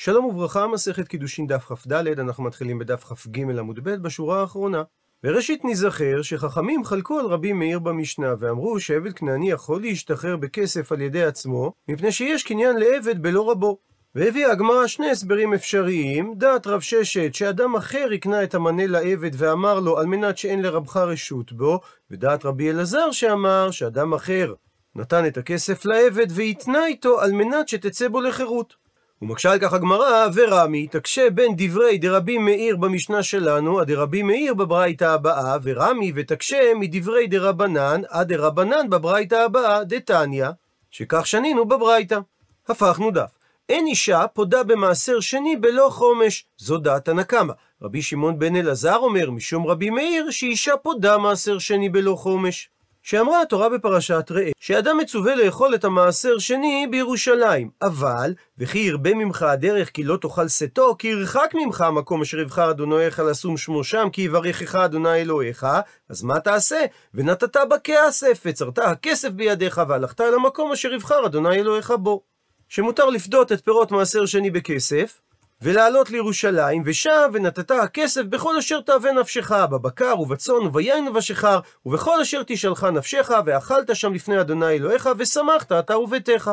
שלום וברכה, מסכת קידושין דף כ"ד, אנחנו מתחילים בדף כ"ג עמוד ב' בשורה האחרונה. וראשית ניזכר שחכמים חלקו על רבי מאיר במשנה ואמרו שעבד כנעני יכול להשתחרר בכסף על ידי עצמו מפני שיש קניין לעבד בלא רבו. והביאה הגמרא שני הסברים אפשריים, דעת רב ששת שאדם אחר יקנה את המנה לעבד ואמר לו על מנת שאין לרבך רשות בו, ודעת רבי אלעזר שאמר שאדם אחר נתן את הכסף לעבד והתנה איתו על מנת שתצא בו לחירות. ומקשה על כך הגמרא, ורמי, תקשה בין דברי דרבי מאיר במשנה שלנו, עד דרבי מאיר בברייתא הבאה, ורמי ותקשה מדברי דרבנן, עד דרבנן בברייתא הבאה, דתניא, שכך שנינו בברייתא. הפכנו דף. אין אישה פודה במעשר שני בלא חומש, זו דעת הנקמה. רבי שמעון בן אלעזר אומר, משום רבי מאיר, שאישה פודה מעשר שני בלא חומש. שאמרה התורה בפרשת ראה, שאדם מצווה לאכול את המעשר שני בירושלים, אבל, וכי ירבה ממך הדרך כי לא תאכל שאתו, כי ירחק ממך המקום אשר יבחר אדונויך לשום שמו שם, כי יברכך אדוני אלוהיך, אז מה תעשה? ונתת בה כסף, וצרת הכסף בידיך, והלכת אל המקום אשר יבחר אדוני אלוהיך בו. שמותר לפדות את פירות מעשר שני בכסף, ולעלות לירושלים, ושב ונתת הכסף בכל אשר תאווה נפשך, בבקר ובצאן וביין ובשיכר, ובכל אשר תשאלך נפשך, ואכלת שם לפני אדוני אלוהיך, ושמחת אתה וביתך.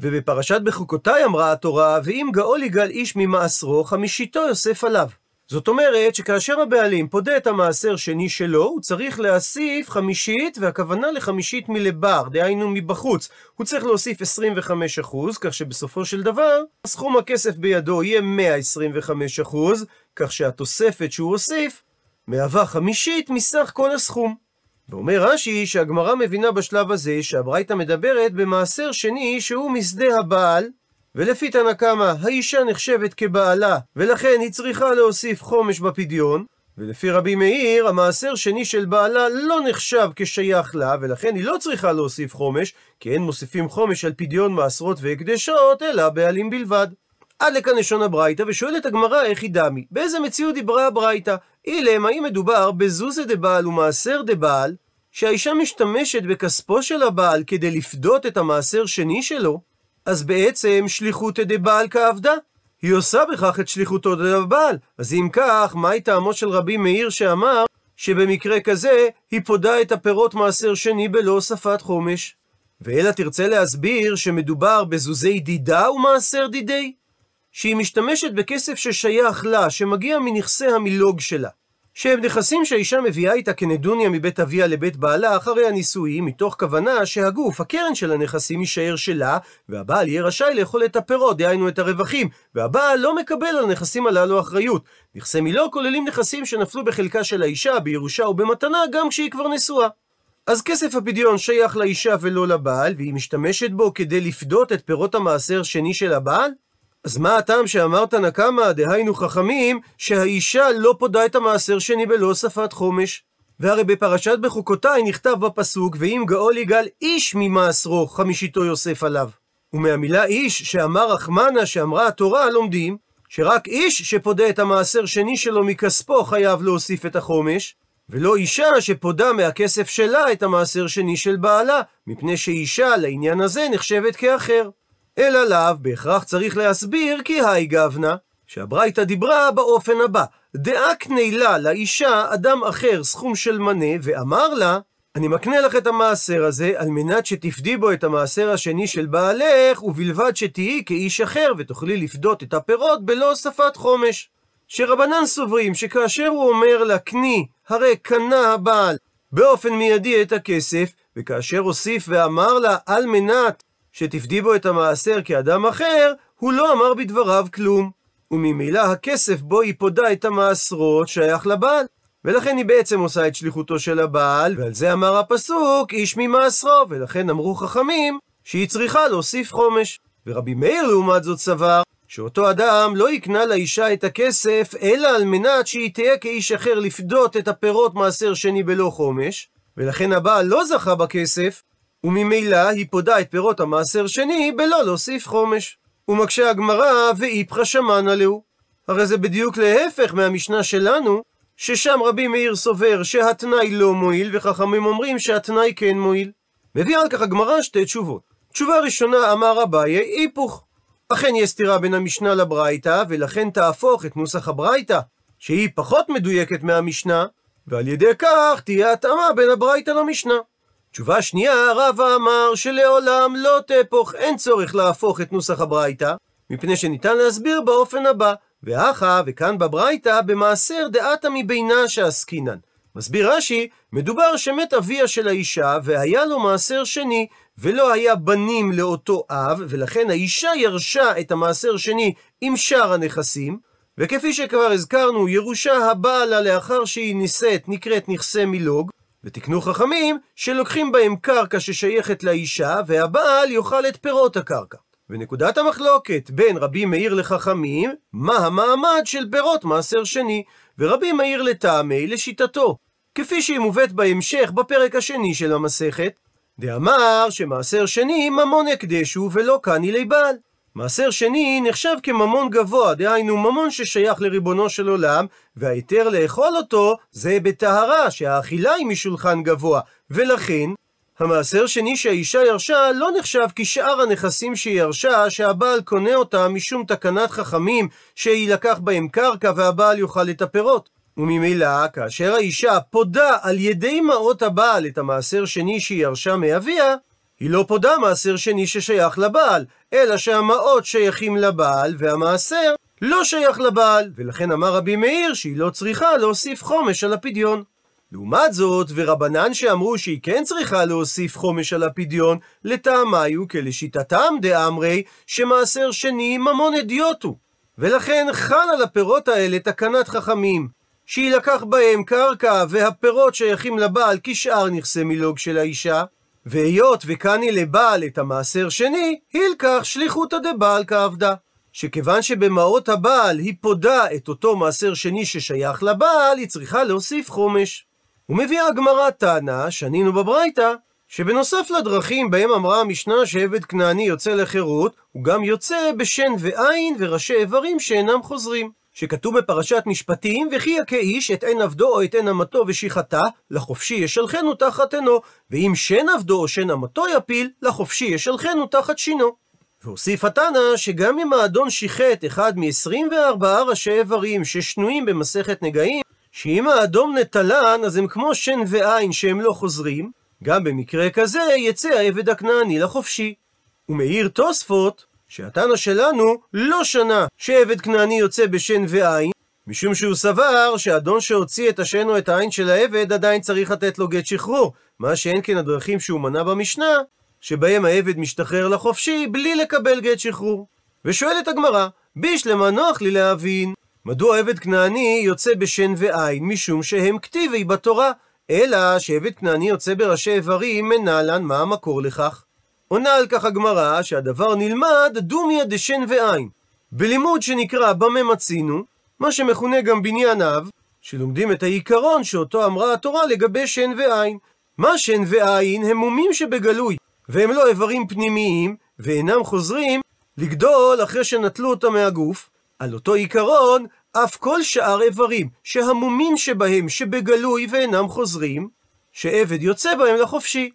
ובפרשת בחוקותיי אמרה התורה, ואם גאול יגאל איש ממעשרו, חמישיתו יוסף עליו. זאת אומרת שכאשר הבעלים פודה את המעשר שני שלו, הוא צריך להוסיף חמישית, והכוונה לחמישית מלבר, דהיינו מבחוץ. הוא צריך להוסיף 25%, כך שבסופו של דבר, סכום הכסף בידו יהיה 125%, כך שהתוספת שהוא הוסיף, מהווה חמישית מסך כל הסכום. ואומר רש"י שהגמרא מבינה בשלב הזה שהברייתא מדברת במעשר שני שהוא משדה הבעל, ולפי תנא קמא, האישה נחשבת כבעלה, ולכן היא צריכה להוסיף חומש בפדיון, ולפי רבי מאיר, המעשר שני של בעלה לא נחשב כשייך לה, ולכן היא לא צריכה להוסיף חומש, כי אין מוסיפים חומש על פדיון מעשרות והקדשות, אלא בעלים בלבד. עד לכאן לשון הברייתא, ושואלת הגמרא איך היא דמי. באיזה מציאות דיברה הברייתא? אילם, האם מדובר בזוזה דבעל ומעשר דבעל, שהאישה משתמשת בכספו של הבעל כדי לפדות את המעשר שני שלו, אז בעצם שליחותא דבעל כעבדה. היא עושה בכך את שליחותו דבעל. אז אם כך, מהי טעמו של רבי מאיר שאמר שבמקרה כזה היא פודה את הפירות מעשר שני בלא הוספת חומש? ואלא תרצה להסביר שמדובר בזוזי דידה ומעשר דידי? שהיא משתמשת בכסף ששייך לה, שמגיע מנכסי המילוג שלה. שהם נכסים שהאישה מביאה איתה כנדוניה מבית אביה לבית בעלה אחרי הנישואים, מתוך כוונה שהגוף, הקרן של הנכסים, יישאר שלה, והבעל יהיה רשאי לאכול את הפירות, דהיינו את הרווחים, והבעל לא מקבל על הנכסים הללו אחריות. נכסי מילו כוללים נכסים שנפלו בחלקה של האישה, בירושה ובמתנה, גם כשהיא כבר נשואה. אז כסף הפדיון שייך לאישה ולא לבעל, והיא משתמשת בו כדי לפדות את פירות המעשר שני של הבעל? אז מה הטעם שאמרת נקמה, דהיינו חכמים, שהאישה לא פודה את המעשר שני בלא הוספת חומש? והרי בפרשת בחוקותיי נכתב בפסוק, ואם גאול יגאל איש ממעשרו, חמישיתו יוסף עליו. ומהמילה איש, שאמר רחמנה, שאמרה התורה, לומדים, שרק איש שפודה את המעשר שני שלו מכספו חייב להוסיף את החומש, ולא אישה שפודה מהכסף שלה את המעשר שני של בעלה, מפני שאישה לעניין הזה נחשבת כאחר. אלא לאו, בהכרח צריך להסביר כי היי גבנה, שהברייתא דיברה באופן הבא, דעה קנילה לאישה אדם אחר סכום של מנה, ואמר לה, אני מקנה לך את המעשר הזה, על מנת שתפדי בו את המעשר השני של בעלך, ובלבד שתהיי כאיש אחר, ותוכלי לפדות את הפירות בלא הוספת חומש. שרבנן סוברים שכאשר הוא אומר לה קני, הרי קנה הבעל באופן מיידי את הכסף, וכאשר הוסיף ואמר לה על מנת שתפדי בו את המעשר כאדם אחר, הוא לא אמר בדבריו כלום. וממילא הכסף בו היא פודה את המעשרות שייך לבעל. ולכן היא בעצם עושה את שליחותו של הבעל, ועל זה אמר הפסוק, איש ממעשרו, ולכן אמרו חכמים שהיא צריכה להוסיף חומש. ורבי מאיר לעומת זאת סבר, שאותו אדם לא יקנה לאישה את הכסף, אלא על מנת שהיא תהיה כאיש אחר לפדות את הפירות מעשר שני בלא חומש, ולכן הבעל לא זכה בכסף, וממילא היא פודה את פירות המעשר שני בלא להוסיף חומש. ומקשה הגמרא ואיפכא שמענא להו. הרי זה בדיוק להפך מהמשנה שלנו, ששם רבי מאיר סובר שהתנאי לא מועיל, וחכמים אומרים שהתנאי כן מועיל. מביאה על כך הגמרא שתי תשובות. תשובה ראשונה אמר אביי היפוך. אכן יש סתירה בין המשנה לברייתא, ולכן תהפוך את נוסח הברייתא, שהיא פחות מדויקת מהמשנה, ועל ידי כך תהיה התאמה בין הברייתא למשנה. תשובה שנייה, רבא אמר שלעולם לא תהפוך, אין צורך להפוך את נוסח הברייתא, מפני שניתן להסביר באופן הבא, ואחא, וכאן בברייתא, במעשר דעתא מבינה שעסקינן. מסביר רש"י, מדובר שמת אביה של האישה, והיה לו מעשר שני, ולא היה בנים לאותו אב, ולכן האישה ירשה את המעשר שני עם שאר הנכסים, וכפי שכבר הזכרנו, ירושה הבאה לה לאחר שהיא נישאת נקראת נכסי מילוג, ותקנו חכמים שלוקחים בהם קרקע ששייכת לאישה, והבעל יאכל את פירות הקרקע. ונקודת המחלוקת בין רבי מאיר לחכמים, מה המעמד של פירות מעשר שני, ורבי מאיר לטעמי לשיטתו, כפי שהיא מובאת בהמשך בפרק השני של המסכת, דאמר שמעשר שני ממון הקדשו ולא קני בעל. מעשר שני נחשב כממון גבוה, דהיינו ממון ששייך לריבונו של עולם, וההיתר לאכול אותו זה בטהרה, שהאכילה היא משולחן גבוה, ולכן המעשר שני שהאישה ירשה לא נחשב כשאר הנכסים שהיא ירשה, שהבעל קונה אותה משום תקנת חכמים שיילקח בהם קרקע והבעל יאכל את הפירות. וממילא, כאשר האישה פודה על ידי מעות הבעל את המעשר שני שהיא ירשה מאביה, היא לא פודה מעשר שני ששייך לבעל, אלא שהמעות שייכים לבעל, והמעשר לא שייך לבעל, ולכן אמר רבי מאיר שהיא לא צריכה להוסיף חומש על הפדיון. לעומת זאת, ורבנן שאמרו שהיא כן צריכה להוסיף חומש על הפדיון, לטעמיו כלשיטתם דאמרי, שמעשר שני ממון אדיוטו. ולכן חל על הפירות האלה תקנת חכמים, שיילקח בהם קרקע והפירות שייכים לבעל כשאר נכסי מילוג של האישה, והיות וקני לבעל את המעשר שני, הילקח שליחותא דבעל כעבדה. שכיוון שבמעות הבעל היא פודה את אותו מעשר שני ששייך לבעל, היא צריכה להוסיף חומש. ומביאה הגמרא טענה, שנינו בברייתא, שבנוסף לדרכים בהם אמרה המשנה שעבד כנעני יוצא לחירות, הוא גם יוצא בשן ועין וראשי איברים שאינם חוזרים. שכתוב בפרשת משפטים, וכי יכה איש את עין עבדו או את עין אמתו ושיחתה, לחופשי ישלחנו תחת עינו, ואם שן עבדו או שן אמתו יפיל, לחופשי ישלחנו תחת שינו. והוסיף התנא שגם אם האדון שיחט אחד מ-24 ראשי איברים ששנויים במסכת נגעים, שאם האדום נטלן, אז הם כמו שן ועין שהם לא חוזרים, גם במקרה כזה יצא העבד הכנעני לחופשי. ומעיר תוספות, שהתנא שלנו לא שנה שעבד כנעני יוצא בשן ועין, משום שהוא סבר שאדון שהוציא את השן או את העין של העבד עדיין צריך לתת לו גט שחרור, מה שאין כן הדרכים שהוא מנה במשנה, שבהם העבד משתחרר לחופשי בלי לקבל גט שחרור. ושואלת הגמרא, בישלמה נוח לי להבין, מדוע עבד כנעני יוצא בשן ועין, משום שהם כתיבי בתורה, אלא שעבד כנעני יוצא בראשי איברים מנהלן, מה המקור לכך? עונה על כך הגמרא שהדבר נלמד דומיה דשן ועין. בלימוד שנקרא במה מצינו, מה שמכונה גם בניין אב, שלומדים את העיקרון שאותו אמרה התורה לגבי שן ועין. מה שן ועין הם מומים שבגלוי, והם לא איברים פנימיים, ואינם חוזרים לגדול אחרי שנטלו אותם מהגוף. על אותו עיקרון, אף כל שאר איברים, שהמומים שבהם שבגלוי ואינם חוזרים, שעבד יוצא בהם לחופשי.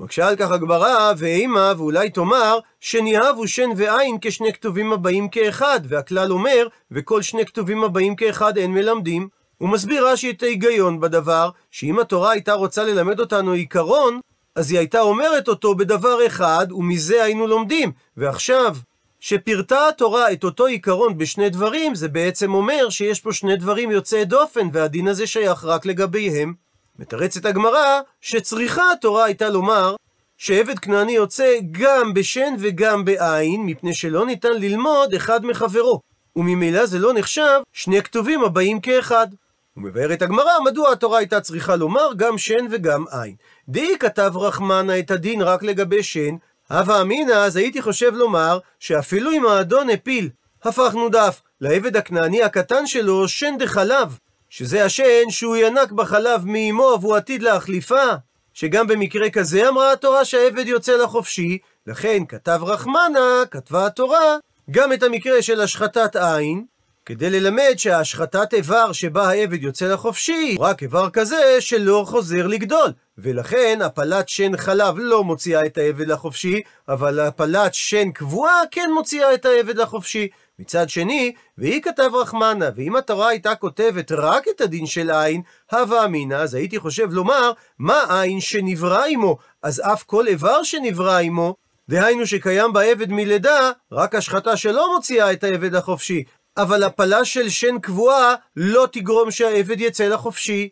מקשה על כך הגמרא, ואימה, ואולי תאמר, שניהבו שן ועין כשני כתובים הבאים כאחד, והכלל אומר, וכל שני כתובים הבאים כאחד אין מלמדים. הוא מסביר רש"י את ההיגיון בדבר, שאם התורה הייתה רוצה ללמד אותנו עיקרון, אז היא הייתה אומרת אותו בדבר אחד, ומזה היינו לומדים. ועכשיו, שפירטה התורה את אותו עיקרון בשני דברים, זה בעצם אומר שיש פה שני דברים יוצאי דופן, והדין הזה שייך רק לגביהם. מתרצת הגמרא שצריכה התורה הייתה לומר שעבד כנעני יוצא גם בשן וגם בעין, מפני שלא ניתן ללמוד אחד מחברו, וממילא זה לא נחשב שני כתובים הבאים כאחד. ומבארת הגמרא מדוע התורה הייתה צריכה לומר גם שן וגם עין. די כתב רחמנה את הדין רק לגבי שן, הווה אמינא אז הייתי חושב לומר שאפילו אם האדון הפיל, הפכנו דף, לעבד הכנעני הקטן שלו שן דחלב, שזה השן שהוא ינק בחלב מאמו והוא עתיד להחליפה, שגם במקרה כזה אמרה התורה שהעבד יוצא לחופשי, לכן כתב רחמנה, כתבה התורה, גם את המקרה של השחטת עין, כדי ללמד שהשחטת איבר שבה העבד יוצא לחופשי, רק איבר כזה שלא חוזר לגדול, ולכן הפלת שן חלב לא מוציאה את העבד לחופשי, אבל הפלת שן קבועה כן מוציאה את העבד לחופשי. מצד שני, והיא כתב רחמנה, ואם התורה הייתה כותבת רק את הדין של עין, הווה אמינא, אז הייתי חושב לומר, מה עין שנברא עמו, אז אף כל איבר שנברא עמו, דהיינו שקיים בעבד מלידה, רק השחתה שלא מוציאה את העבד החופשי, אבל הפלה של שן קבועה לא תגרום שהעבד יצא לחופשי,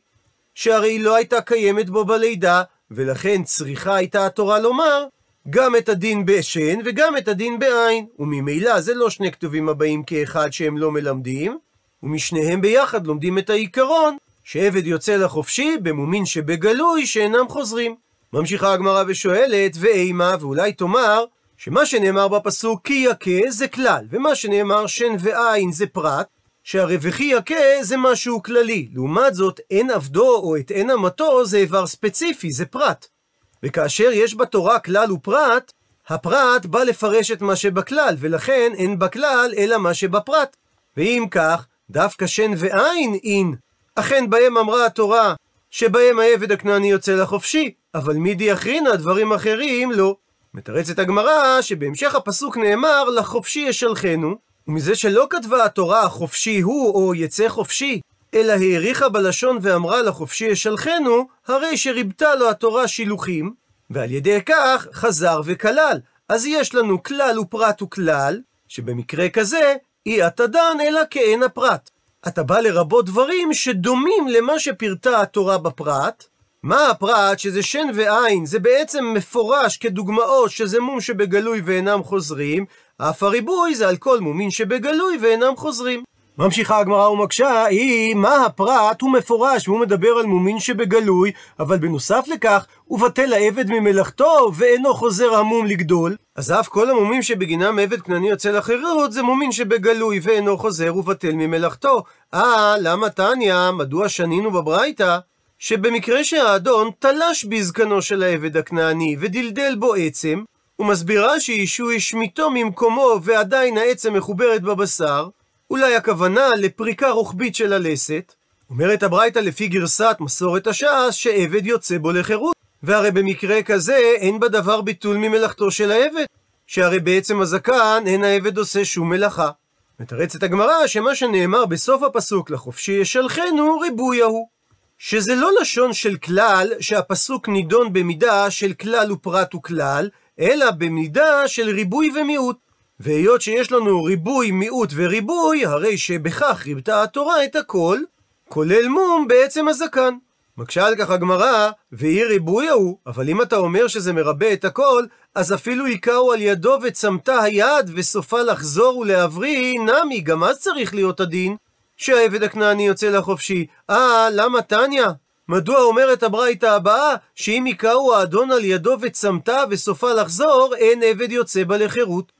שהרי לא הייתה קיימת בו בלידה, ולכן צריכה הייתה התורה לומר, גם את הדין בשן וגם את הדין בעין. וממילא זה לא שני כתובים הבאים כאחד שהם לא מלמדים, ומשניהם ביחד לומדים את העיקרון שעבד יוצא לחופשי במומין שבגלוי שאינם חוזרים. ממשיכה הגמרא ושואלת, ואימה, ואולי תאמר, שמה שנאמר בפסוק כי יכה זה כלל, ומה שנאמר שן ועין זה פרט, שהרי וכי יכה זה משהו כללי. לעומת זאת, אין עבדו או את אין אמתו זה איבר ספציפי, זה פרט. וכאשר יש בתורה כלל ופרט, הפרט בא לפרש את מה שבכלל, ולכן אין בכלל אלא מה שבפרט. ואם כך, דווקא שן ועין אין. אכן בהם אמרה התורה, שבהם העבד הכנעני יוצא לחופשי, אבל מידי אחרינה דברים אחרים לא. מתרצת הגמרא שבהמשך הפסוק נאמר לחופשי ישלחנו, ומזה שלא כתבה התורה החופשי הוא או יצא חופשי, אלא האריכה בלשון ואמרה לחופשי ישלחנו, הרי שריבתה לו התורה שילוחים, ועל ידי כך חזר וכלל. אז יש לנו כלל ופרט וכלל, שבמקרה כזה, אי אתה דן אלא כאין הפרט. אתה בא לרבות דברים שדומים למה שפירטה התורה בפרט. מה הפרט שזה שן ועין, זה בעצם מפורש כדוגמאות שזה מום שבגלוי ואינם חוזרים, אף הריבוי זה על כל מומין שבגלוי ואינם חוזרים. ממשיכה הגמרא ומקשה, היא מה הפרט הוא מפורש והוא מדבר על מומין שבגלוי, אבל בנוסף לכך, הוא בטל העבד ממלאכתו ואינו חוזר המום לגדול. אז אף כל המומים שבגינם עבד כנעני יוצא לחירות זה מומין שבגלוי ואינו חוזר ובטל ממלאכתו. אה, למה תניא? מדוע שנינו בברייתא? שבמקרה שהאדון תלש בזקנו של העבד הכנעני ודלדל בו עצם, ומסבירה שישו השמיטו ממקומו ועדיין העצם מחוברת בבשר, אולי הכוונה לפריקה רוחבית של הלסת. אומרת הברייתא לפי גרסת מסורת הש"ס שעבד יוצא בו לחירות. והרי במקרה כזה אין בדבר ביטול ממלאכתו של העבד, שהרי בעצם הזקן אין העבד עושה שום מלאכה. מתרצת הגמרא שמה שנאמר בסוף הפסוק לחופשי ישלחנו ריבוי ההוא. שזה לא לשון של כלל שהפסוק נידון במידה של כלל ופרט וכלל, אלא במידה של ריבוי ומיעוט. והיות שיש לנו ריבוי, מיעוט וריבוי, הרי שבכך ריבתה התורה את הכל, כולל מום בעצם הזקן. מקשה על כך הגמרא, ואי ריבוי ההוא, אבל אם אתה אומר שזה מרבה את הכל, אז אפילו היכהו על ידו וצמתה היד, וסופה לחזור ולהבריא, נמי, גם אז צריך להיות הדין, שהעבד הכנעני יוצא לחופשי. אה, למה תניא? מדוע אומרת הברייתא הבאה, שאם היכהו האדון על ידו וצמתה וסופה לחזור, אין עבד יוצא בה לחירות?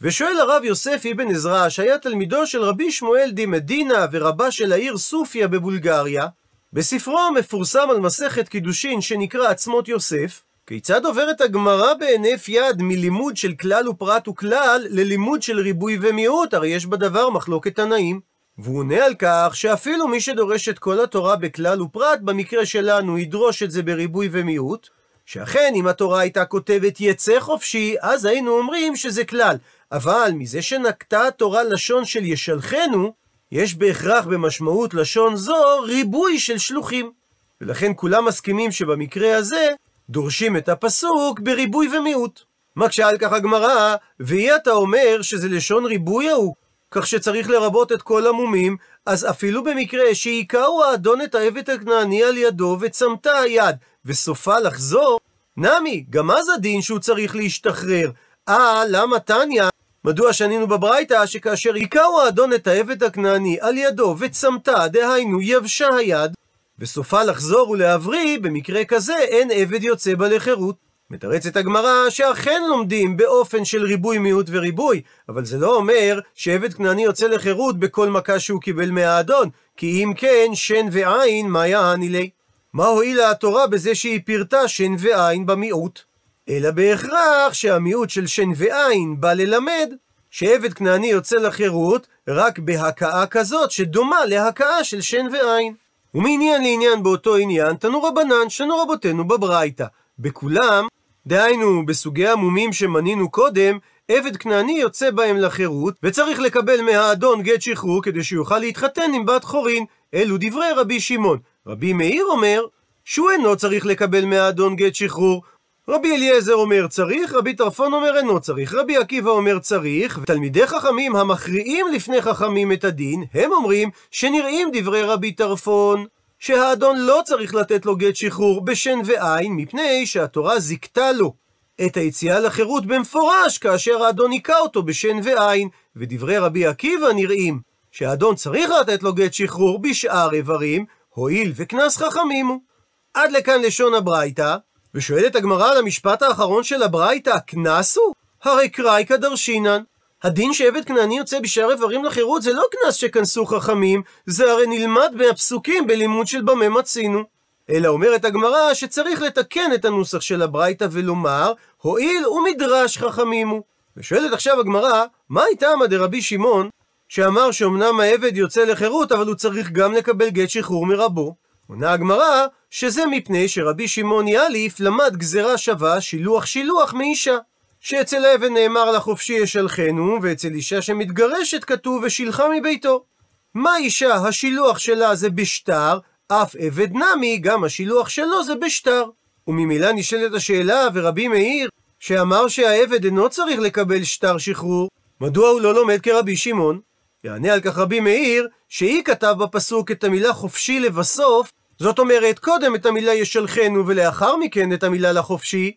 ושואל הרב יוסף אבן עזרא, שהיה תלמידו של רבי שמואל די מדינה ורבה של העיר סופיה בבולגריה, בספרו המפורסם על מסכת קידושין שנקרא עצמות יוסף, כיצד עוברת הגמרא בהינף יד מלימוד של כלל ופרט וכלל ללימוד של ריבוי ומיעוט, הרי יש בדבר מחלוקת תנאים. והוא עונה על כך שאפילו מי שדורש את כל התורה בכלל ופרט, במקרה שלנו ידרוש את זה בריבוי ומיעוט, שאכן אם התורה הייתה כותבת יצא חופשי, אז היינו אומרים שזה כלל. אבל מזה שנקטה התורה לשון של ישלחנו, יש בהכרח במשמעות לשון זו ריבוי של שלוחים. ולכן כולם מסכימים שבמקרה הזה דורשים את הפסוק בריבוי ומיעוט. מקשה על כך הגמרא, ואי אתה אומר שזה לשון ריבוי ההוא, כך שצריך לרבות את כל המומים, אז אפילו במקרה שהיכהו האדון את העבד הכנעני על ידו וצמתה היד, וסופה לחזור, נמי, גם אז הדין שהוא צריך להשתחרר. אה, למה תניא? מדוע שנינו בברייתא שכאשר היכהו האדון את העבד הכנעני על ידו וצמתה, דהיינו יבשה היד, וסופה לחזור ולהבריא, במקרה כזה אין עבד יוצא בה לחירות. מתרצת הגמרא שאכן לומדים באופן של ריבוי מיעוט וריבוי, אבל זה לא אומר שעבד כנעני יוצא לחירות בכל מכה שהוא קיבל מהאדון, כי אם כן, שן ועין, מה יעני לי? מה הועילה התורה בזה שהיא פירטה שן ועין במיעוט? אלא בהכרח שהמיעוט של שן ועין בא ללמד שעבד כנעני יוצא לחירות רק בהכאה כזאת שדומה להכאה של שן ועין. ומעניין לעניין באותו עניין, תנו רבנן, שנו רבותינו בברייתא. בכולם, דהיינו בסוגי המומים שמנינו קודם, עבד כנעני יוצא בהם לחירות, וצריך לקבל מהאדון גט שחרור כדי שיוכל להתחתן עם בת חורין. אלו דברי רבי שמעון. רבי מאיר אומר שהוא אינו צריך לקבל מהאדון גט שחרור. רבי אליעזר אומר צריך, רבי טרפון אומר אינו צריך, רבי עקיבא אומר צריך, ותלמידי חכמים המכריעים לפני חכמים את הדין, הם אומרים שנראים דברי רבי טרפון, שהאדון לא צריך לתת לו גט שחרור בשן ועין, מפני שהתורה זיכתה לו את היציאה לחירות במפורש כאשר האדון היכה אותו בשן ועין, ודברי רבי עקיבא נראים שהאדון צריך לתת לו גט שחרור בשאר איברים, הואיל וקנס חכמים הוא. עד לכאן לשון הברייתא, ושואלת הגמרא על המשפט האחרון של הברייתא, קנס הוא? הרי קראי כדרשינן. הדין שעבד כנעני יוצא בשאר איברים לחירות זה לא קנס שכנסו חכמים, זה הרי נלמד מהפסוקים בלימוד של במה מצינו. אלא אומרת הגמרא שצריך לתקן את הנוסח של הברייתא ולומר, הואיל ומדרש חכמים הוא. ושואלת עכשיו הגמרא, מה עמא דרבי שמעון, שאמר שאומנם העבד יוצא לחירות, אבל הוא צריך גם לקבל גט שחרור מרבו? עונה הגמרא, שזה מפני שרבי שמעון יאליף למד גזירה שווה שילוח שילוח מאישה. שאצל העבד נאמר לחופשי ישלחנו, ואצל אישה שמתגרשת כתוב ושילחה מביתו. מה אישה, השילוח שלה זה בשטר, אף עבד נמי, גם השילוח שלו זה בשטר. וממילא נשאלת השאלה, ורבי מאיר, שאמר שהעבד אינו צריך לקבל שטר שחרור, מדוע הוא לא לומד כרבי שמעון? יענה על כך רבי מאיר, שהיא כתב בפסוק את המילה חופשי לבסוף, זאת אומרת, קודם את המילה ישלחנו ולאחר מכן את המילה לחופשי,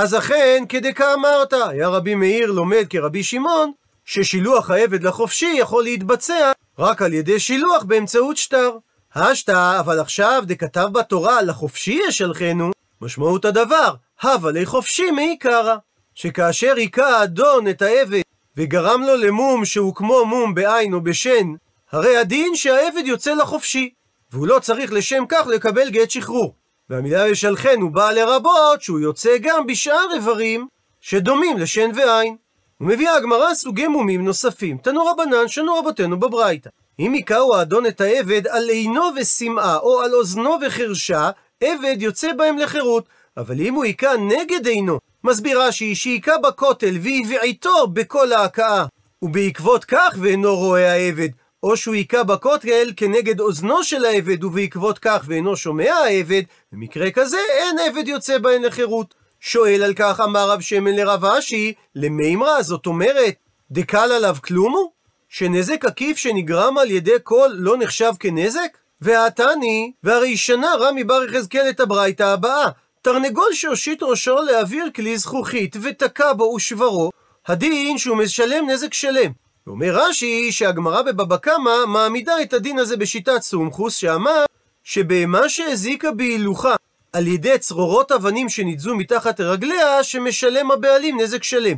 אז אכן, כדקאמרת, היה רבי מאיר לומד כרבי שמעון, ששילוח העבד לחופשי יכול להתבצע רק על ידי שילוח באמצעות שטר. השטה, אבל עכשיו דכתב בתורה לחופשי ישלחנו, משמעות הדבר, הווה לחופשי מעיקרא, שכאשר היכה האדון את העבד וגרם לו למום שהוא כמו מום בעין או בשן, הרי הדין שהעבד יוצא לחופשי, והוא לא צריך לשם כך לקבל גט שחרור. והמילה ישלחנו באה לרבות שהוא יוצא גם בשאר איברים שדומים לשן ועין. ומביאה הגמרא סוגי מומים נוספים, תנו רבנן שנו רבותינו בברייתא. אם היכהו האדון את העבד על עינו ושמאה, או על אוזנו וחרשה, עבד יוצא בהם לחירות. אבל אם הוא היכה נגד עינו, מסבירה שהיא שהיכה בכותל והבעיתו בכל ההכאה, ובעקבות כך ואינו רואה העבד, או שהוא היכה בכותל כנגד אוזנו של העבד, ובעקבות כך ואינו שומע העבד, במקרה כזה אין עבד יוצא בהן לחירות. שואל על כך אמר רב שמן לרב אשי, למימרא, זאת אומרת, דקל עליו כלום הוא? שנזק עקיף שנגרם על ידי כל לא נחשב כנזק? והעתני, והרי שנה רמי בר יחזקאל את הברייתא הבאה, תרנגול שהושיט ראשו להעביר כלי זכוכית ותקע בו ושברו, הדין שהוא משלם נזק שלם. ואומר רש"י שהגמרא בבבא קמא מעמידה את הדין הזה בשיטת סומכוס, שאמר שבהמה שהזיקה בהילוכה על ידי צרורות אבנים שניתזו מתחת לרגליה, שמשלם הבעלים נזק שלם.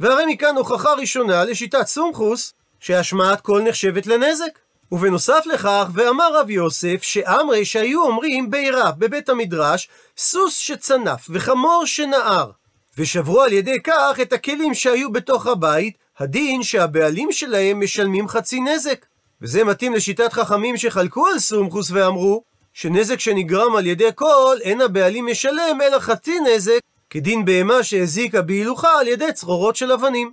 והרי מכאן הוכחה ראשונה לשיטת סומכוס, שהשמעת קול נחשבת לנזק. ובנוסף לכך, ואמר רב יוסף, שאמרי שהיו אומרים בעירב בבית המדרש, סוס שצנף וחמור שנער. ושברו על ידי כך את הכלים שהיו בתוך הבית, הדין שהבעלים שלהם משלמים חצי נזק. וזה מתאים לשיטת חכמים שחלקו על סומכוס ואמרו, שנזק שנגרם על ידי כל, אין הבעלים משלם אלא חצי נזק, כדין בהמה שהזיקה בהילוכה על ידי צרורות של אבנים.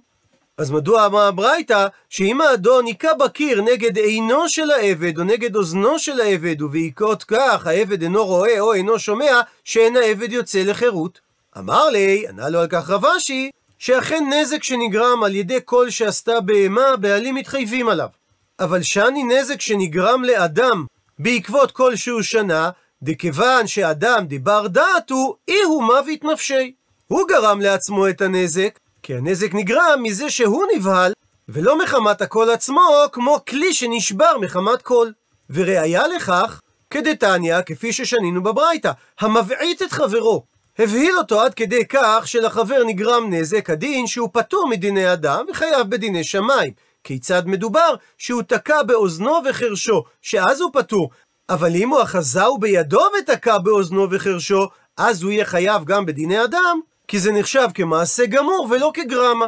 אז מדוע אמרה הברייתא, שאם האדון היכה בקיר נגד עינו של העבד, או נגד אוזנו של העבד, ובעקבות כך העבד אינו רואה או אינו שומע, שאין העבד יוצא לחירות? אמר לי, ענה לו על כך רב אשי, שאכן נזק שנגרם על ידי כל שעשתה בהמה, הבעלים מתחייבים עליו. אבל שני נזק שנגרם לאדם בעקבות כל שהוא שנה, דכיוון שאדם דיבר דעת הוא, אי הוא מוות נפשי. הוא גרם לעצמו את הנזק, כי הנזק נגרם מזה שהוא נבהל, ולא מחמת הקול עצמו, כמו כלי שנשבר מחמת קול. וראיה לכך, כדתניא, כפי ששנינו בברייתא, המבעית את חברו, הבהיל אותו עד כדי כך שלחבר נגרם נזק הדין שהוא פטור מדיני אדם וחייב בדיני שמיים. כיצד מדובר? שהוא תקע באוזנו וחרשו, שאז הוא פטור. אבל אם הוא אחזהו בידו ותקע באוזנו וחרשו, אז הוא יהיה חייב גם בדיני אדם, כי זה נחשב כמעשה גמור ולא כגרמה.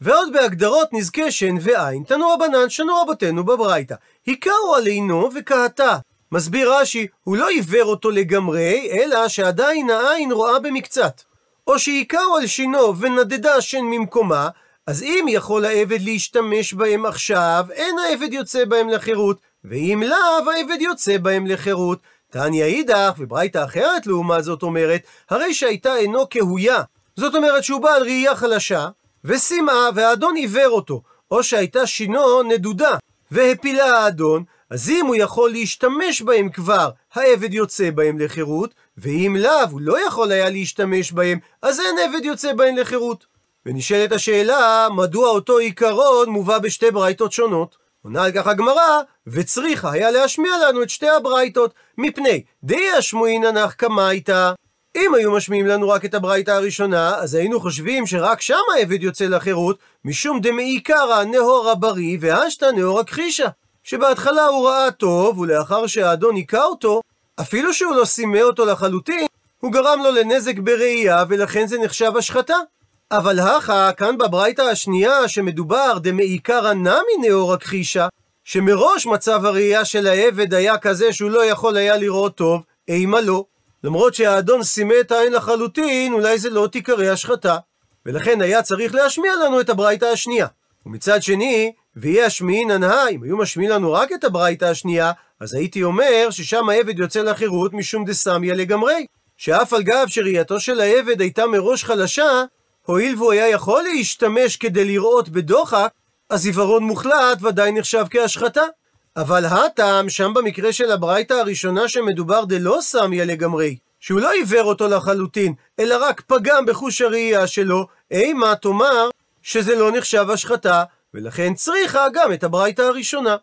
ועוד בהגדרות נזקי שן ועין, תנו רבנן שנו רבותינו בברייתא. היכהו עלינו וקהתה, מסביר רש"י, הוא לא עיוור אותו לגמרי, אלא שעדיין העין רואה במקצת. או שהיכהו על שינו ונדדה השן ממקומה, אז אם יכול העבד להשתמש בהם עכשיו, אין העבד יוצא בהם לחירות, ואם לאו, העבד יוצא בהם לחירות. תניא אידך, וברייתא אחרת לעומת זאת אומרת, הרי שהייתה אינו כהויה. זאת אומרת שהוא בעל ראייה חלשה, ושמאה, והאדון עיוור אותו, או שהייתה שינו נדודה, והפילה האדון, אז אם הוא יכול להשתמש בהם כבר, העבד יוצא בהם לחירות, ואם לאו, הוא לא יכול היה להשתמש בהם, אז אין עבד יוצא בהם לחירות. ונשאלת השאלה, מדוע אותו עיקרון מובא בשתי ברייתות שונות? עונה על כך הגמרא, וצריכה היה להשמיע לנו את שתי הברייתות, מפני דאי השמועין הנח קמייתא. אם היו משמיעים לנו רק את הברייתא הראשונה, אז היינו חושבים שרק שם העבד יוצא לחירות, משום דמעיקרא נהור הבריא והשתא נהור הכחישה. שבהתחלה הוא ראה טוב, ולאחר שהאדון היכה אותו, אפילו שהוא לא סימא אותו לחלוטין, הוא גרם לו לנזק בראייה, ולכן זה נחשב השחתה. אבל הכה, כאן בברייתא השנייה, שמדובר דמעיקרא נמי נאור הכחישה, שמראש מצב הראייה של העבד היה כזה שהוא לא יכול היה לראות טוב, אימה לא. למרות שהאדון סימא את העין לחלוטין, אולי זה לא תיקרא השחתה. ולכן היה צריך להשמיע לנו את הברייתא השנייה. ומצד שני, ויהיה השמיעין הנאה, אם היו משמיעים לנו רק את הברייתא השנייה, אז הייתי אומר ששם העבד יוצא לחירות משום דסמיה לגמרי. שאף על גב שראייתו של העבד הייתה מראש חלשה, הואיל והוא היה יכול להשתמש כדי לראות בדוחק, אז עיוורון מוחלט ודאי נחשב כהשחתה. אבל הטעם, שם במקרה של הברייתא הראשונה שמדובר דלא סמיה לגמרי, שהוא לא עיוור אותו לחלוטין, אלא רק פגם בחוש הראייה שלו, אימה תאמר שזה לא נחשב השחתה, ולכן צריכה גם את הברייתא הראשונה.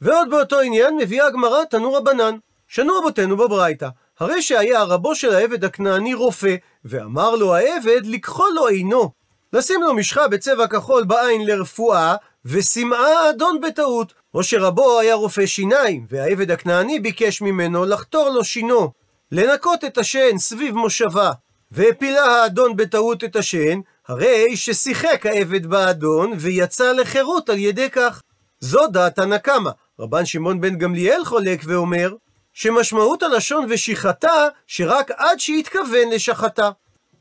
ועוד באותו עניין מביאה הגמרא תנו רבנן. שנו רבותינו בברייתא, הרי שהיה רבו של העבד הכנעני רופא, ואמר לו העבד לקחו לו עינו. לשים לו משחה בצבע כחול בעין לרפואה, ושמאה אדון בטעות. או שרבו היה רופא שיניים, והעבד הכנעני ביקש ממנו לחתור לו שינו, לנקות את השן סביב מושבה, והפילה האדון בטעות את השן, הרי ששיחק העבד באדון, ויצא לחירות על ידי כך. זו דעת הנקמה. רבן שמעון בן גמליאל חולק ואומר, שמשמעות הלשון ושיחתה, שרק עד שהתכוון לשחתה.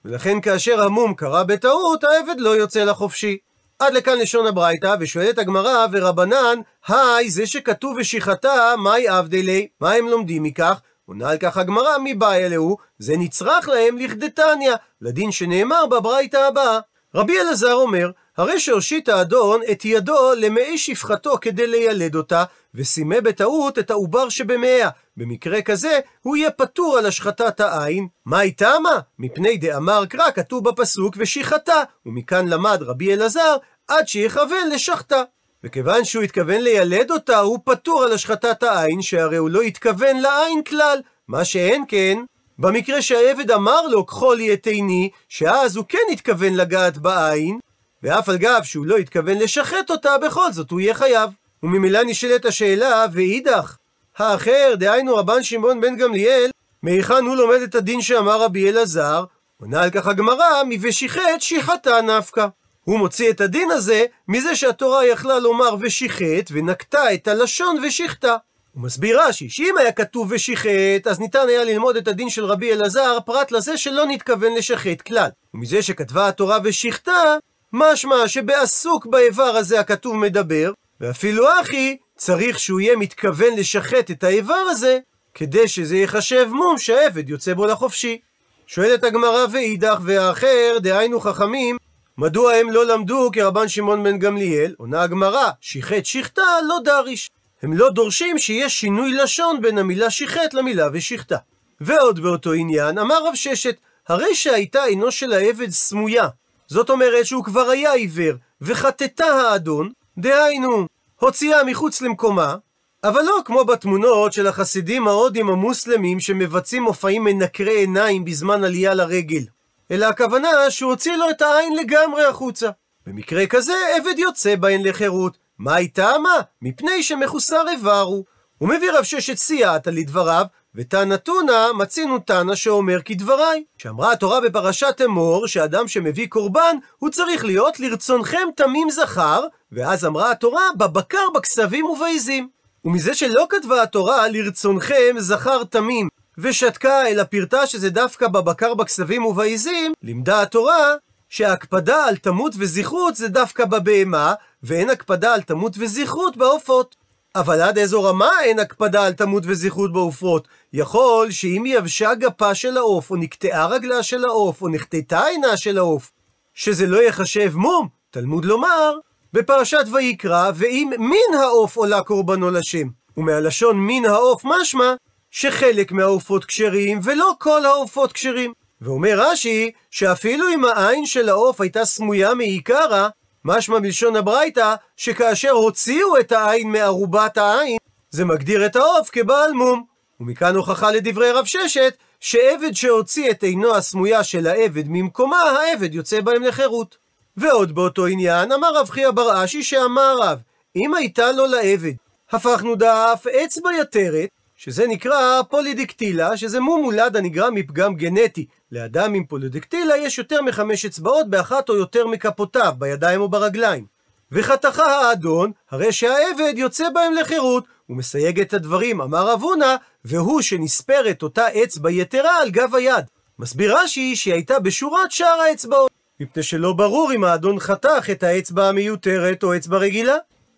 ולכן כאשר המום קרה בטעות, העבד לא יוצא לחופשי. עד לכאן לשון הברייתא, ושואלת הגמרא ורבנן, היי, זה שכתוב ושיחתה, מהי עבדי מה הם לומדים מכך? עונה על כך הגמרא, מי בא אלוהו? זה נצרך להם לכדתניא, לדין שנאמר בברייתא הבאה. רבי אלעזר אומר, הרי שהושיט האדון את ידו למאי שפחתו כדי לילד אותה, וסימא בטעות את העובר שבמאה. במקרה כזה, הוא יהיה פטור על השחטת העין. מה היא תמה? מפני דאמר קרא כתוב בפסוק ושיחתה, ומכאן למד רבי אלעזר, עד שיכוון לשחטה. וכיוון שהוא התכוון לילד אותה, הוא פטור על השחטת העין, שהרי הוא לא התכוון לעין כלל. מה שאין כן, במקרה שהעבד אמר לו, קחו לי את עיני, שאז הוא כן התכוון לגעת בעין, ואף על גב שהוא לא התכוון לשחט אותה, בכל זאת הוא יהיה חייב. וממילא נשאלת השאלה, ואידך, האחר, דהיינו רבן שמעון בן גמליאל, מהיכן הוא לומד את הדין שאמר רבי אלעזר? עונה על כך הגמרא, מ"ושיחט שיחתה נפקא". הוא מוציא את הדין הזה מזה שהתורה יכלה לומר ושיחט, ונקטה את הלשון ושחטה. הוא מסביר רש"י, שאם היה כתוב ושיחט, אז ניתן היה ללמוד את הדין של רבי אלעזר, פרט לזה שלא נתכוון לשחט כלל. ומזה שכתבה התורה ושחטה, משמע שבעסוק באיבר הזה הכתוב מדבר, ואפילו אחי, צריך שהוא יהיה מתכוון לשחט את האיבר הזה, כדי שזה ייחשב מום שהעבד יוצא בו לחופשי. שואלת הגמרא ואידך והאחר, דהיינו חכמים, מדוע הם לא למדו כרבן שמעון בן גמליאל? עונה הגמרא, שיחט שחטה לא דריש. הם לא דורשים שיש שינוי לשון בין המילה שיחט למילה ושחטה. ועוד באותו עניין, אמר רב ששת, הרי שהייתה עינו של העבד סמויה. זאת אומרת שהוא כבר היה עיוור, וחטטה האדון, דהיינו, הוציאה מחוץ למקומה, אבל לא כמו בתמונות של החסידים ההודים המוסלמים שמבצעים מופעים מנקרי עיניים בזמן עלייה לרגל. אלא הכוונה שהוא הוציא לו את העין לגמרי החוצה. במקרה כזה, עבד יוצא בהן לחירות. מה היא טעמה? מפני שמחוסר איבר הוא. הוא מביא רב ששת סייעתא לדבריו, ותנא תונא מצינו תנא שאומר כדבריי. שאמרה התורה בפרשת אמור, שאדם שמביא קורבן, הוא צריך להיות לרצונכם תמים זכר, ואז אמרה התורה, בבקר, בכסבים ובעיזים. ומזה שלא כתבה התורה לרצונכם זכר תמים, ושתקה אל הפרטה שזה דווקא בבקר בכסבים ובעיזים, לימדה התורה שההקפדה על תמות וזכרות זה דווקא בבהמה, ואין הקפדה על תמות וזכרות בעופות. אבל עד איזו רמה אין הקפדה על תמות וזכרות בעופות? יכול שאם יבשה גפה של העוף, או נקטעה רגלה של העוף, או נחטטה עינה של העוף, שזה לא יחשב מום, תלמוד לומר, בפרשת ויקרא, ואם מן העוף עולה קורבנו לשם. ומהלשון מן העוף משמע שחלק מהעופות כשרים ולא כל העופות כשרים. ואומר רש"י, שאפילו אם העין של העוף הייתה סמויה מעיקרא, משמע בלשון הברייתא, שכאשר הוציאו את העין מערובת העין, זה מגדיר את העוף כבעל מום. ומכאן הוכחה לדברי רב ששת, שעבד שהוציא את עינו הסמויה של העבד ממקומה, העבד יוצא בהם לחירות. ועוד באותו עניין, אמר רב חייא בר אשי שאמר רב, אם הייתה לו לעבד, הפכנו דף אצבע יתרת, שזה נקרא פולידיקטילה, שזה מום מולד הנגרם מפגם גנטי. לאדם עם פולידיקטילה יש יותר מחמש אצבעות באחת או יותר מכפותיו, בידיים או ברגליים. וחתכה האדון, הרי שהעבד יוצא בהם לחירות. הוא מסייג את הדברים, אמר רב הונא, והוא שנספרת אותה אצבע יתרה על גב היד. מסביר רש"י שהיא הייתה בשורת שאר האצבעות. מפני שלא ברור אם האדון חתך את האצבע המיותרת או אצבע רגילה.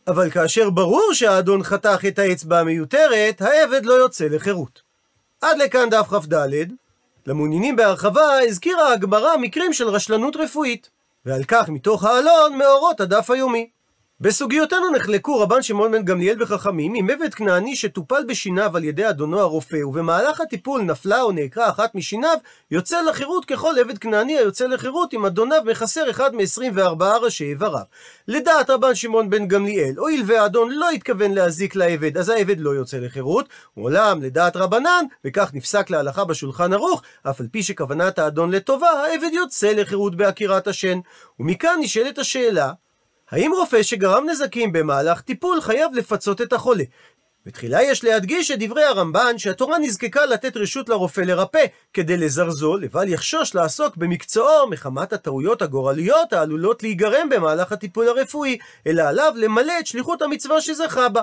אבל כאשר ברור שהאדון חתך את האצבע המיותרת, העבד לא יוצא לחירות. עד לכאן דף כ"ד. למעוניינים בהרחבה הזכירה הגמרא מקרים של רשלנות רפואית, ועל כך מתוך העלון מאורות הדף היומי. בסוגיותינו נחלקו רבן שמעון בן גמליאל וחכמים אם עבד כנעני שטופל בשיניו על ידי אדונו הרופא ובמהלך הטיפול נפלה או נעקרה אחת משיניו יוצא לחירות ככל עבד כנעני היוצא לחירות אם אדוניו מחסר אחד מ-24 ראשי איבריו. לדעת רבן שמעון בן גמליאל הואיל והאדון לא התכוון להזיק לעבד אז העבד לא יוצא לחירות אולם לדעת רבנן וכך נפסק להלכה בשולחן ערוך אף על פי שכוונת האדון לטובה העבד יוצא לחירות בעקירת השן ומכאן נשאלת השאלה האם רופא שגרם נזקים במהלך טיפול חייב לפצות את החולה? בתחילה יש להדגיש את דברי הרמב"ן שהתורה נזקקה לתת רשות לרופא לרפא כדי לזרזו לבל יחשוש לעסוק במקצועו מחמת הטעויות הגורליות העלולות להיגרם במהלך הטיפול הרפואי, אלא עליו למלא את שליחות המצווה שזכה בה.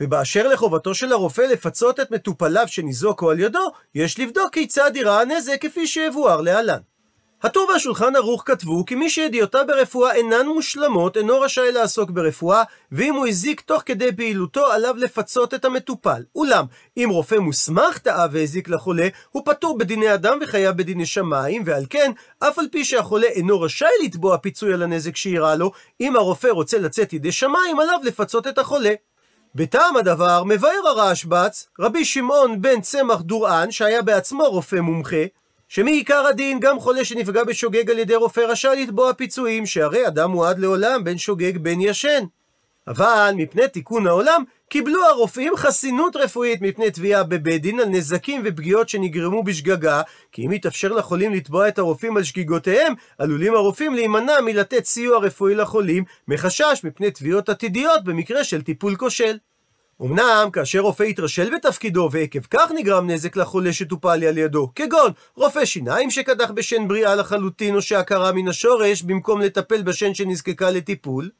ובאשר לחובתו של הרופא לפצות את מטופליו שניזוקו על ידו, יש לבדוק כיצד יראה הנזק כפי שיבואר להלן. הטור והשולחן ערוך כתבו כי מי שידיעותיו ברפואה אינן מושלמות אינו רשאי לעסוק ברפואה ואם הוא הזיק תוך כדי פעילותו עליו לפצות את המטופל. אולם אם רופא מוסמך טעה והזיק לחולה הוא פטור בדיני אדם וחייב בדיני שמיים ועל כן אף על פי שהחולה אינו רשאי לתבוע פיצוי על הנזק שאירע לו אם הרופא רוצה לצאת ידי שמיים עליו לפצות את החולה. בטעם הדבר מבאר הרשב"ץ רבי שמעון בן צמח דורען שהיה בעצמו רופא מומחה שמעיקר הדין גם חולה שנפגע בשוגג על ידי רופא רשאי לתבוע פיצויים, שהרי אדם מועד לעולם בין שוגג בין ישן. אבל מפני תיקון העולם, קיבלו הרופאים חסינות רפואית מפני תביעה בבית דין על נזקים ופגיעות שנגרמו בשגגה, כי אם יתאפשר לחולים לתבוע את הרופאים על שגיגותיהם, עלולים הרופאים להימנע מלתת סיוע רפואי לחולים, מחשש מפני תביעות עתידיות במקרה של טיפול כושל. אמנם כאשר רופא יתרשל בתפקידו ועקב כך נגרם נזק לחולה שטופל על ידו, כגון רופא שיניים שקדח בשן בריאה לחלוטין או שעקרה מן השורש במקום לטפל בשן שנזקקה לטיפול,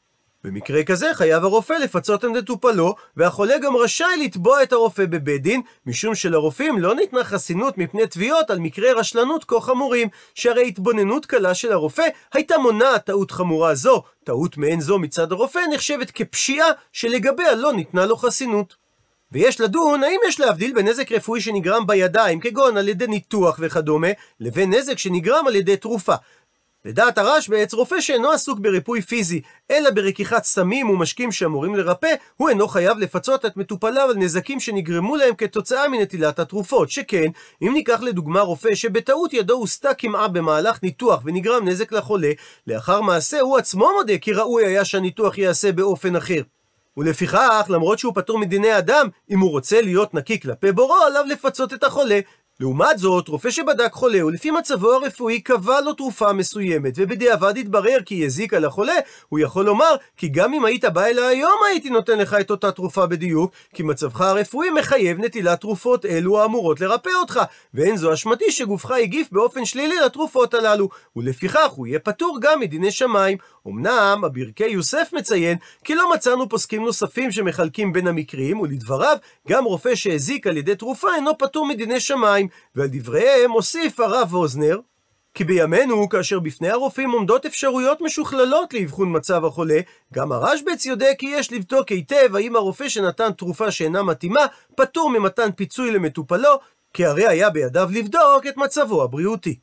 במקרה כזה חייב הרופא לפצות את מטופלו, והחולה גם רשאי לתבוע את הרופא בבית דין, משום שלרופאים לא ניתנה חסינות מפני תביעות על מקרי רשלנות כה חמורים, שהרי התבוננות קלה של הרופא הייתה מונעת טעות חמורה זו. טעות מעין זו מצד הרופא נחשבת כפשיעה שלגביה לא ניתנה לו חסינות. ויש לדון האם יש להבדיל בין נזק רפואי שנגרם בידיים, כגון על ידי ניתוח וכדומה, לבין נזק שנגרם על ידי תרופה. לדעת הרשב"ץ, רופא שאינו עסוק בריפוי פיזי, אלא ברקיחת סמים ומשקים שאמורים לרפא, הוא אינו חייב לפצות את מטופליו על נזקים שנגרמו להם כתוצאה מנטילת התרופות. שכן, אם ניקח לדוגמה רופא שבטעות ידו הוסתה קמעה במהלך ניתוח ונגרם נזק לחולה, לאחר מעשה הוא עצמו מודה כי ראוי היה שהניתוח ייעשה באופן אחר. ולפיכך, למרות שהוא פטור מדיני אדם, אם הוא רוצה להיות נקי כלפי בורו, עליו לפצות את החולה. לעומת זאת, רופא שבדק חולה ולפי מצבו הרפואי קבע לו תרופה מסוימת, ובדיעבד התברר כי היא הזיקה לחולה, הוא יכול לומר כי גם אם היית בא אליי היום הייתי נותן לך את אותה תרופה בדיוק, כי מצבך הרפואי מחייב נטילת תרופות אלו האמורות לרפא אותך, ואין זו אשמתי שגופך הגיף באופן שלילי לתרופות הללו, ולפיכך הוא יהיה פטור גם מדיני שמיים. אמנם, אבירכי יוסף מציין כי לא מצאנו פוסקים נוספים שמחלקים בין המקרים, ולדבריו, גם רופא שהזיק על ידי תרופה אינו פטור מדיני שמיים, ועל דבריהם הוסיף הרב ווזנר, כי בימינו, כאשר בפני הרופאים עומדות אפשרויות משוכללות לאבחון מצב החולה, גם הרשב"ץ יודע כי יש לבדוק היטב האם הרופא שנתן תרופה שאינה מתאימה, פטור ממתן פיצוי למטופלו, כי הרי היה בידיו לבדוק את מצבו הבריאותי.